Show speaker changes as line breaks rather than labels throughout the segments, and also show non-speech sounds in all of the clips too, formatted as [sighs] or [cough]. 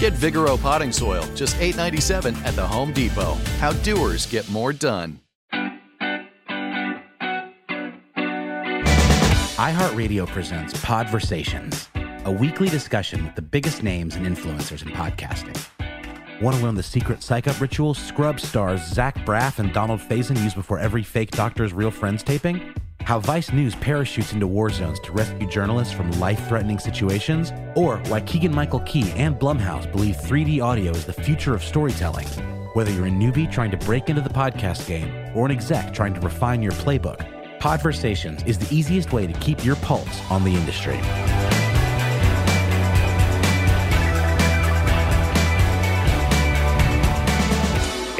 Get Vigoro potting soil, just $8.97 at the Home Depot. How doers get more done.
iHeartRadio presents Podversations, a weekly discussion with the biggest names and influencers in podcasting. Want to learn the secret psych up rituals Scrub stars Zach Braff and Donald Faison use before every fake Doctor's Real Friends taping? How Vice News parachutes into war zones to rescue journalists from life threatening situations? Or why Keegan Michael Key and Blumhouse believe 3D audio is the future of storytelling? Whether you're a newbie trying to break into the podcast game or an exec trying to refine your playbook, Podversations is the easiest way to keep your pulse on the industry.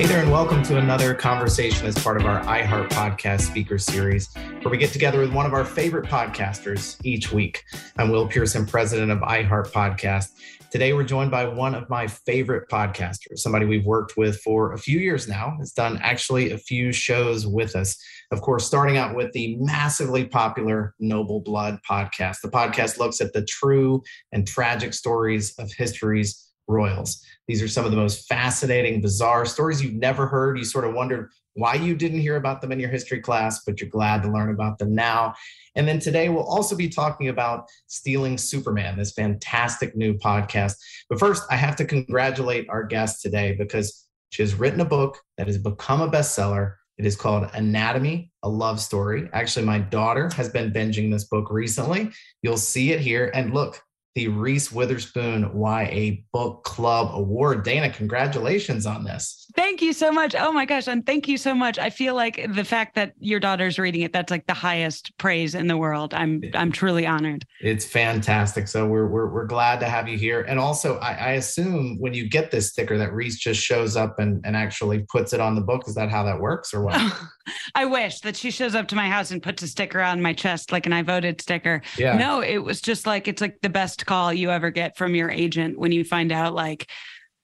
Hey there, and welcome to another conversation as part of our iHeart Podcast Speaker Series, where we get together with one of our favorite podcasters each week. I'm Will Pearson, president of iHeart Podcast. Today, we're joined by one of my favorite podcasters, somebody we've worked with for a few years now, has done actually a few shows with us. Of course, starting out with the massively popular Noble Blood podcast. The podcast looks at the true and tragic stories of history's royals. These are some of the most fascinating, bizarre stories you've never heard. You sort of wondered why you didn't hear about them in your history class, but you're glad to learn about them now. And then today we'll also be talking about Stealing Superman, this fantastic new podcast. But first, I have to congratulate our guest today because she has written a book that has become a bestseller. It is called Anatomy, a Love Story. Actually, my daughter has been binging this book recently. You'll see it here. And look, the Reese Witherspoon YA Book Club Award. Dana, congratulations on this.
Thank you so much. Oh my gosh. And thank you so much. I feel like the fact that your daughter's reading it, that's like the highest praise in the world. I'm I'm truly honored.
It's fantastic. So we're we're, we're glad to have you here. And also I, I assume when you get this sticker that Reese just shows up and, and actually puts it on the book. Is that how that works or what? [laughs]
I wish that she shows up to my house and puts a sticker on my chest, like an I voted sticker.
Yeah.
No, it was just like it's like the best call you ever get from your agent when you find out like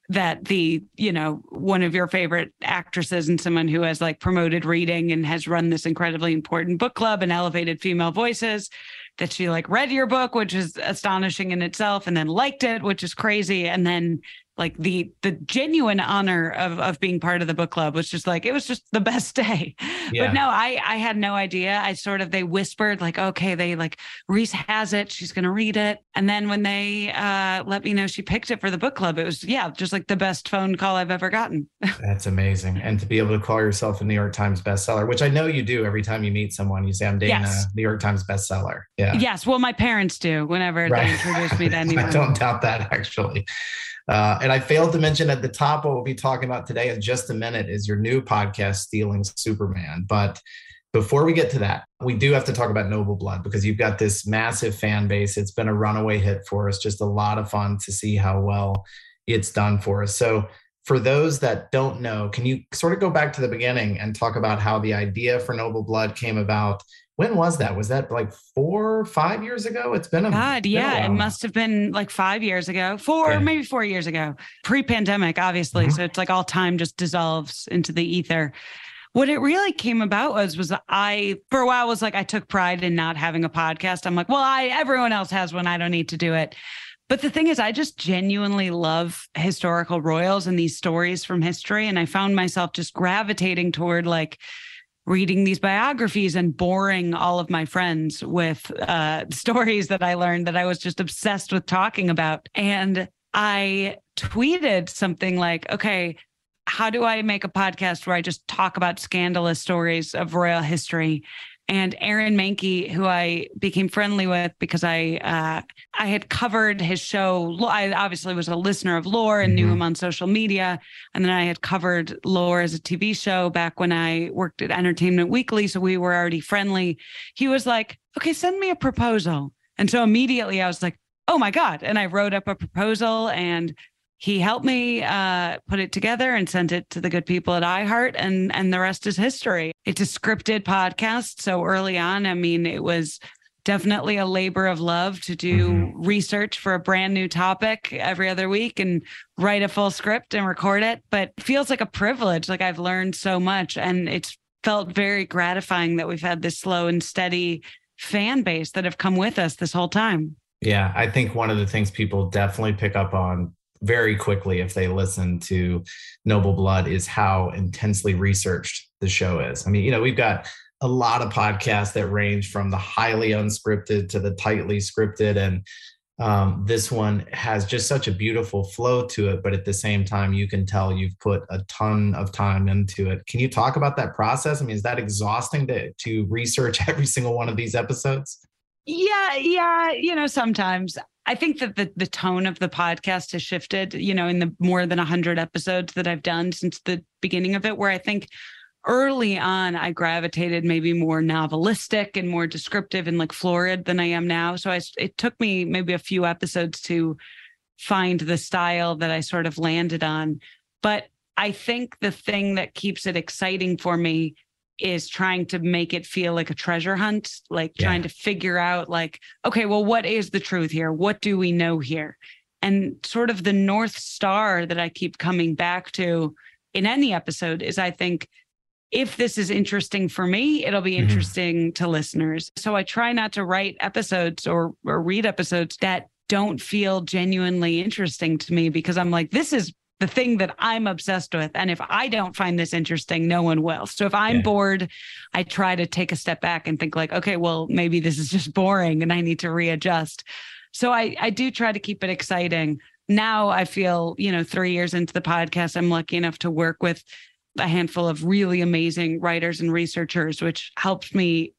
that the you know one of your favorite actresses and someone who has like promoted reading and has run this incredibly important book club and elevated female voices that she like read your book which is astonishing in itself and then liked it which is crazy and then like the the genuine honor of of being part of the book club was just like it was just the best [laughs] day. Yeah. but no i i had no idea. I sort of they whispered like okay they like reese has it. She's gonna read it. And then when they uh let me know she picked it for the book club it was yeah just like the best phone call i've ever gotten. [laughs]
That's amazing. And to be able to call yourself a new york times bestseller which i know you do every time you meet someone you say i'm dana yes. new york times bestseller. Yeah.
Yes. Well my parents do whenever right. they introduce me to [laughs] anyone.
i don't doubt that actually uh, and I failed to mention at the top what we'll be talking about today in just a minute is your new podcast, Stealing Superman. But before we get to that, we do have to talk about Noble Blood because you've got this massive fan base. It's been a runaway hit for us. Just a lot of fun to see how well it's done for us. So, for those that don't know, can you sort of go back to the beginning and talk about how the idea for Noble Blood came about when was that? Was that like four, five years ago? It's been a
God,
been
yeah.
A
it must have been like five years ago, four, yeah. maybe four years ago, pre-pandemic, obviously. Mm-hmm. So it's like all time just dissolves into the ether. What it really came about was was I for a while was like I took pride in not having a podcast. I'm like, well, I everyone else has one. I don't need to do it. But the thing is, I just genuinely love historical royals and these stories from history. And I found myself just gravitating toward like reading these biographies and boring all of my friends with uh, [laughs] stories that I learned that I was just obsessed with talking about. And I tweeted something like, okay, how do I make a podcast where I just talk about scandalous stories of royal history? And Aaron Mahnke, who I became friendly with because I uh, I had covered his show. I obviously was a listener of Lore and mm-hmm. knew him on social media, and then I had covered Lore as a TV show back when I worked at Entertainment Weekly, so we were already friendly. He was like, "Okay, send me a proposal," and so immediately I was like, "Oh my god!" And I wrote up a proposal and he helped me uh, put it together and sent it to the good people at iHeart, and and the rest is history. It's a scripted podcast, so early on, I mean, it was definitely a labor of love to do mm-hmm. research for a brand new topic every other week and write a full script and record it. But it feels like a privilege. Like I've learned so much, and it's felt very gratifying that we've had this slow and steady fan base that have come with us this whole time.
Yeah, I think one of the things people definitely pick up on very quickly if they listen to Noble Blood is how intensely researched the show is. I mean, you know, we've got a lot of podcasts that range from the highly unscripted to the tightly scripted and um, this one has just such a beautiful flow to it but at the same time you can tell you've put a ton of time into it. Can you talk about that process? I mean is that exhausting to, to research [laughs] every single one of these episodes?
Yeah yeah you know sometimes I think that the the tone of the podcast has shifted, you know, in the more than 100 episodes that I've done since the beginning of it where I think early on I gravitated maybe more novelistic and more descriptive and like florid than I am now. So I it took me maybe a few episodes to find the style that I sort of landed on. But I think the thing that keeps it exciting for me is trying to make it feel like a treasure hunt, like yeah. trying to figure out, like, okay, well, what is the truth here? What do we know here? And sort of the North Star that I keep coming back to in any episode is I think if this is interesting for me, it'll be mm-hmm. interesting mm-hmm. to listeners. So I try not to write episodes or, or read episodes that don't feel genuinely interesting to me because I'm like, this is the thing that I'm obsessed with. And if I don't find this interesting, no one will. So if I'm yeah. bored, I try to take a step back and think like, okay, well, maybe this is just [laughs] boring and I need to readjust. So I, I do try to keep it exciting. Now I feel, you know, three years into the podcast, I'm lucky enough to work with a handful of really amazing writers and researchers, which helps me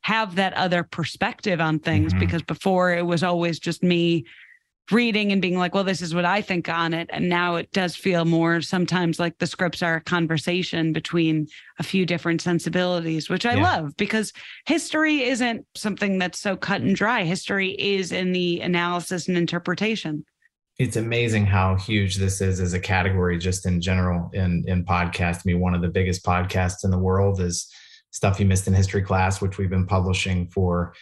have that other perspective on things mm-hmm. because before it was always just me reading and being like, well, this is what I think on it. And now it does feel more sometimes like the scripts are a conversation between a few different sensibilities, which I yeah. love because history isn't something that's so cut and dry. History is in the analysis and interpretation.
It's amazing how huge this is as a category, just in general in in podcast. I mean, one of the biggest podcasts in the world is Stuff You Missed in History Class, which we've been publishing for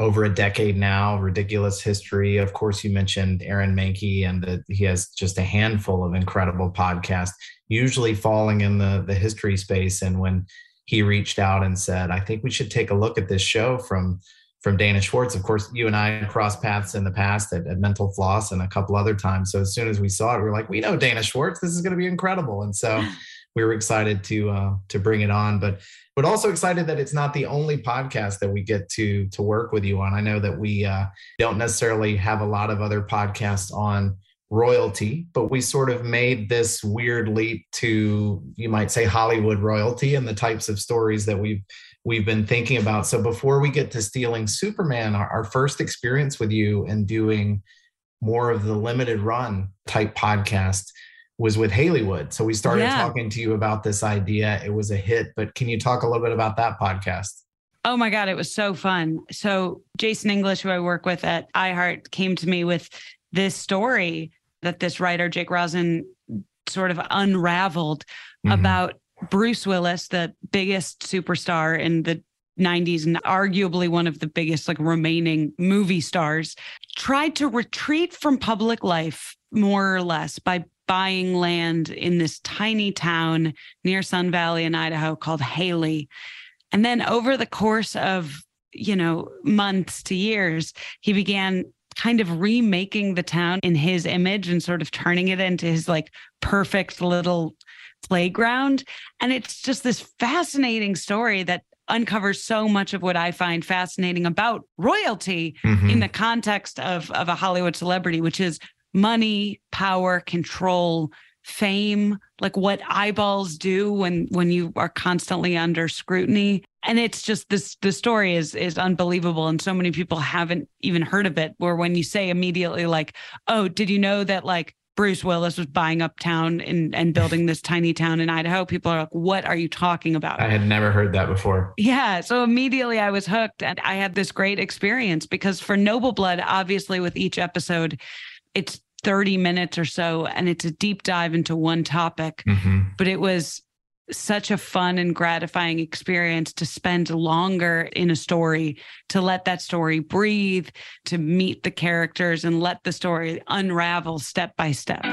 over a decade now, ridiculous history. Of course, you mentioned Aaron Mahnke, and that he has just a handful of incredible podcasts, usually falling in the the history space. And when he reached out and said, "I think we should take a look at this show from from Dana Schwartz. Of course, you and I crossed paths in the past at, at Mental Floss and a couple other times. So as soon as we saw it, we were like, we know Dana Schwartz. This is going to be incredible. And so [sighs] we were excited to uh, to bring it on, but but also excited that it's not the only podcast that we get to to work with you on. I know that we uh, don't necessarily have a lot of other podcasts on royalty, but we sort of made this weird leap to you might say Hollywood royalty and the types of stories that we've we've been thinking about. So before we get to stealing Superman, our, our first experience with you and doing more of the limited run type podcast was with Hailywood. So we started yeah. talking to you about this idea. It was a hit, but can you talk a little bit about that podcast?
Oh my God, it was so fun. So Jason English, who I work with at iHeart, came to me with this story that this writer, Jake Rosen, sort of unraveled mm-hmm. about Bruce Willis, the biggest superstar in the 90s and arguably one of the biggest like remaining movie stars tried to retreat from public life more or less by buying land in this tiny town near Sun Valley in Idaho called Hailey. And then over the course of, you know, months to years, he began kind of remaking the town in his image and sort of turning it into his like perfect little playground. And it's just this fascinating story that uncovers so much of what I find fascinating about royalty mm-hmm. in the context of, of a Hollywood celebrity, which is money, power, control, fame, like what eyeballs do when when you are constantly under scrutiny. And it's just this the story is is unbelievable. And so many people haven't even heard of it. Where when you say immediately, like, oh, did you know that like Bruce Willis was buying up town and, and [laughs] building this tiny town in Idaho. People are like, what are you talking about?
I had never heard that before.
Yeah. So immediately I was hooked and I had this great experience because for Noble Blood, obviously, with each episode, it's 30 minutes or so and it's a deep dive into one topic. Mm-hmm. but it was such a fun and gratifying experience to spend longer in a story to let that story breathe to meet the characters and let the story unravel step by step.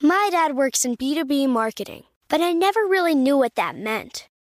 My dad works in b2b marketing but i never really knew what that meant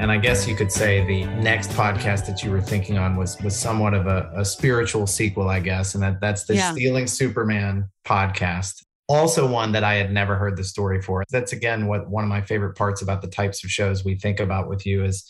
And I guess you could say the next podcast that you were thinking on was was somewhat of a, a spiritual sequel, I guess, and that that's the
Yeah.
Stealing Superman podcast. Also, one that I had never heard the story for. That's again what one of my favorite parts about the types of shows we think about with you is,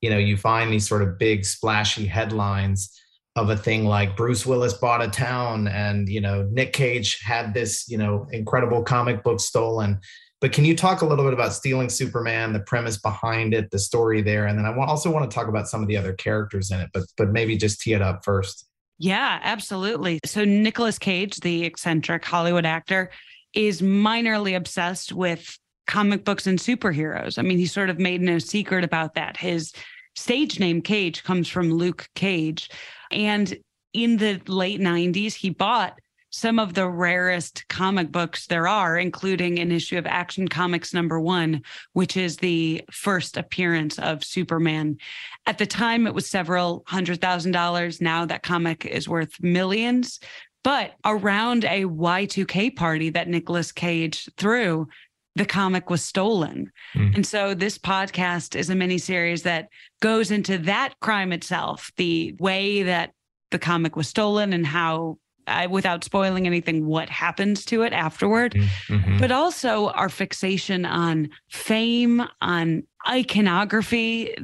you know, you find these sort of big splashy headlines of a thing like Bruce Willis bought a town and you know Nick Cage had this you know incredible comic book stolen. But can you talk a little bit about Stealing Superman, the premise behind it, the story there, and then I also want to talk about some of the other characters in it, but but maybe just tee it up first.
Yeah, absolutely. So Nicolas Cage, the eccentric Hollywood actor, is minorly obsessed with comic books and superheroes. I mean, he sort of made no secret about that. His stage name Cage comes from Luke Cage. And in the late 90s, he bought some of the rarest comic books there are, including an issue of Action Comics number one, which is the first appearance of Superman. At the time, it was several hundred thousand dollars. Now that comic is worth millions. But around a Y2K party that Nicolas Cage threw, the comic was stolen.
Mm.
And so this podcast is a mini series that goes into that crime itself, the way that the comic was stolen and how, I, without spoiling anything, what happens to it afterward
Mhm.
but also our fixation on fame, on iconography,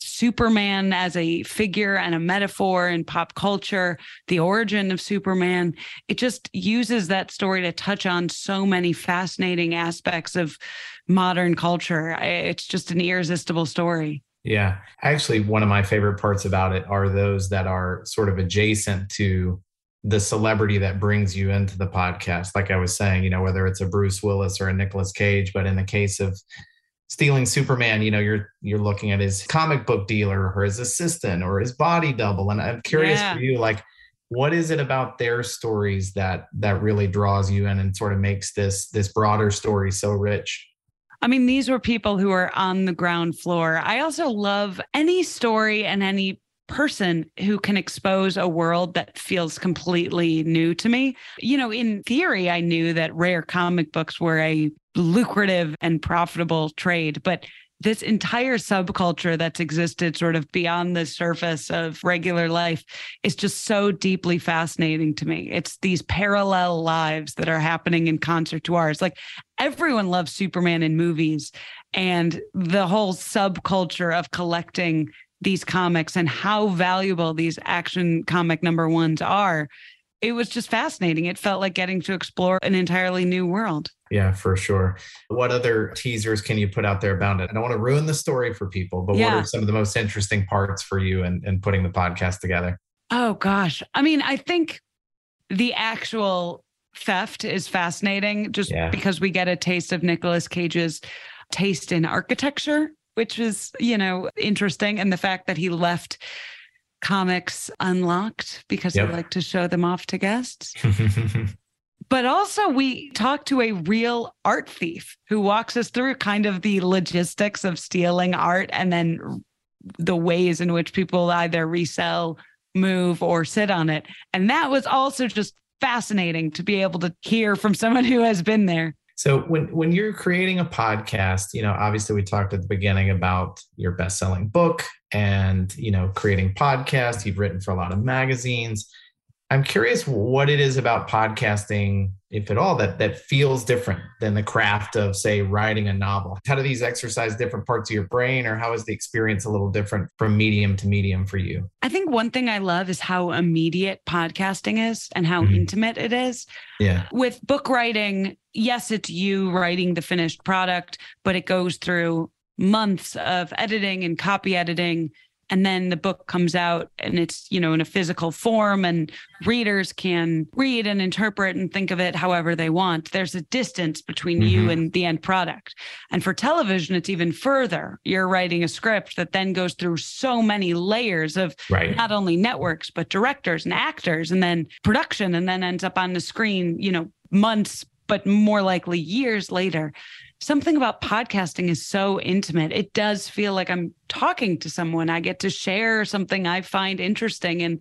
Superman as a figure and a metaphor in pop culture, the origin of Superman. It just uses that story to touch on so many fascinating aspects of modern culture. It's just an irresistible story.
Yeah. Actually, one of my favorite parts about it are those that are sort of adjacent to the celebrity that brings you into the podcast. Like I was saying, you know, whether it's a Bruce Willis or a Nicolas Cage, but in the case of stealing Superman, you know, you're you're looking at his comic book dealer or his assistant or his body double. And I'm curious
Yeah.
for you, like, what is it about their stories that that really draws you in and sort of makes this this broader story so rich?
I mean, these were people who are on the ground floor. I also love any story and any person who can expose a world that feels completely new to me. You know, in theory, I knew that rare comic books were a lucrative and profitable trade, but this entire subculture that's existed sort of beyond the surface of regular life is just so deeply fascinating to me. It's these parallel lives that are happening in concert to ours. Like everyone loves Superman in movies and the whole subculture of collecting these comics and how valuable these action comic number ones are. It was just fascinating. It felt like getting to explore an entirely new world.
Yeah, for sure. What other teasers can you put out there about it? I don't want to ruin the story for people, but what are some of the most interesting parts for you in, in putting the podcast together?
Oh gosh. I mean, I think the actual theft is fascinating just
Yeah.
because we get a taste of Nicolas Cage's taste in architecture, which is, you know, interesting. And the fact that he left comics unlocked because
Yep.
he liked to show them off to guests. [laughs] But also, we talk to a real art thief who walks us through kind of the logistics of stealing art and then the ways in which people either resell, move, or sit on it. And that was also just fascinating to be able to hear from someone who has been there.
So when when you're creating a podcast, you know, obviously we talked at the beginning about your best-selling book and, you know, creating podcasts, you've written for a lot of magazines. I'm curious what it is about podcasting, if at all, that that feels different than the craft of, say, writing a novel. How do these exercise different parts of your brain, or how is the experience a little different from medium to medium for you?
I think one thing I love is how immediate podcasting is and how mm-hmm. intimate it is.
Yeah.
With book writing, yes, it's you writing the finished product, but it goes through months of editing and copy editing and then the book comes out and it's you know in a physical form and readers can read and interpret and think of it however they want there's a distance between mm-hmm. you and the end product and for television it's even further you're writing a script that then goes through so many layers of
right.
not only networks but directors and actors and then production and then ends up on the screen you know months but more likely years later something about podcasting is so intimate. It does feel like I'm talking to someone. I get to share something I find interesting and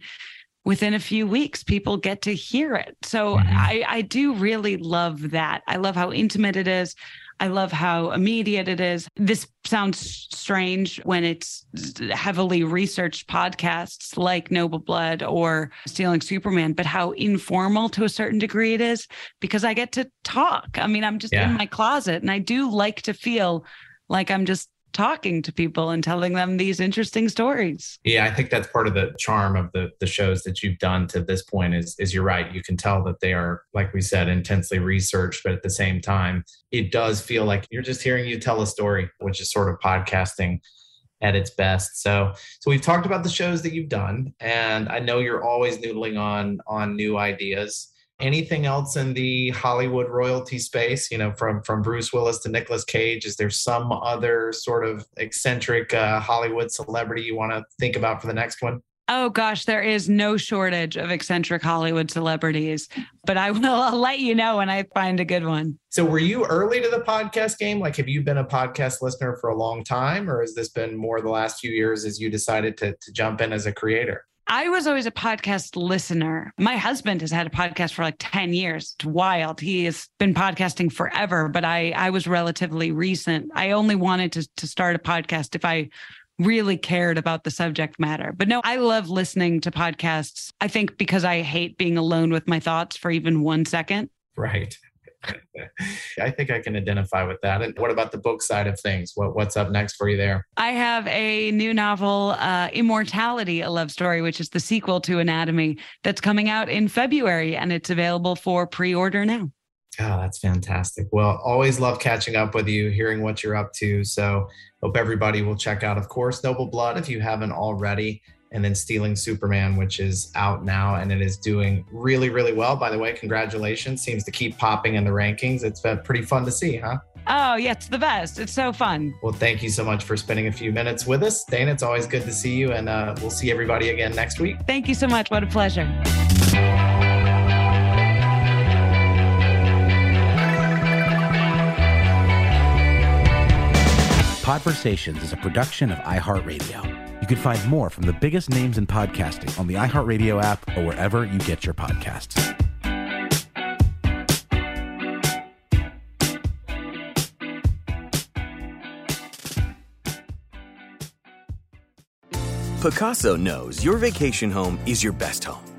within a few weeks people get to hear it. So mm-hmm. I I do really love that. I love how intimate it is. I love how immediate it is. This sounds strange when it's heavily researched podcasts like Noble Blood or Stealing Superman, but how informal to a certain degree it is because I get to talk. I mean, I'm just yeah. in my closet and I do like to feel like I'm just talking to people and telling them these interesting stories.
Yeah, I think that's part of the charm of the the shows that you've done to this point is is you're right. You can tell that they are like we said intensely researched, but at the same time, it does feel like you're just hearing you tell a story, which is sort of podcasting at its best. So so we've talked about the shows that you've done and I know you're always noodling on on new ideas anything else in the Hollywood royalty space? You know, from from Bruce Willis to Nicolas Cage, is there some other sort of eccentric uh, Hollywood celebrity you want to think about for the next one?
Oh gosh, there is no shortage of eccentric Hollywood celebrities, but I [laughs] will I'll let you know when I find a good one.
So, were you early to the podcast game? Like, have you been a podcast listener for a long time, or has this been more the last few years as you decided to, to jump in as a creator?
I was always a podcast listener. My husband has had a podcast for like 10 years. It's wild. He has been podcasting forever, but I I was relatively recent. I only wanted to to start a podcast if I really cared about the subject matter. But no, I love listening to podcasts. I think because I hate being alone with my thoughts for even one second.
Right. [laughs] I think I can identify with that. And what about the book side of things? What what's up next for you there?
I have a new novel, uh, Immortality, a love story, which is the sequel to Anatomy, that's coming out in February, and it's available for pre-order now.
Oh, that's fantastic. Well, always love catching up with you, hearing what you're up to. So, hope everybody will check out, of course, Noble Blood if you haven't already and then Stealing Superman, which is out now and it is doing really, really well. By the way, congratulations. Seems to keep popping in the rankings. It's been pretty fun to see, huh?
Oh, yeah, it's the best. It's so fun.
Well, thank you so much for spending a few minutes with us. Dana, it's always good to see you, and uh, we'll see everybody again next week.
Thank you so much. What a pleasure.
Podversations is a production of iHeartRadio. You can find more from the biggest names in podcasting on the iHeartRadio app or wherever you get your podcasts.
Pacaso knows your vacation home is your best home.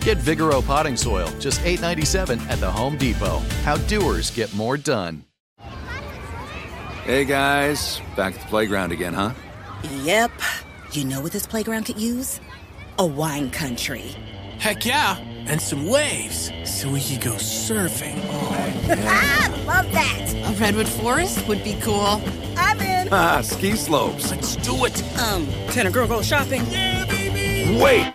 Get Vigoro potting soil, just $8.97 at the Home Depot. How doers get more done.
Hey guys, back at the playground again, huh?
Yep. You know what this playground could use? A wine country.
Heck yeah, and some waves so we could go surfing. Oh. [laughs]
I love that.
A redwood forest would be cool.
I'm in.
Ah, ski slopes.
Let's do it.
Um, can a girl go shopping?
Yeah, baby.
Wait.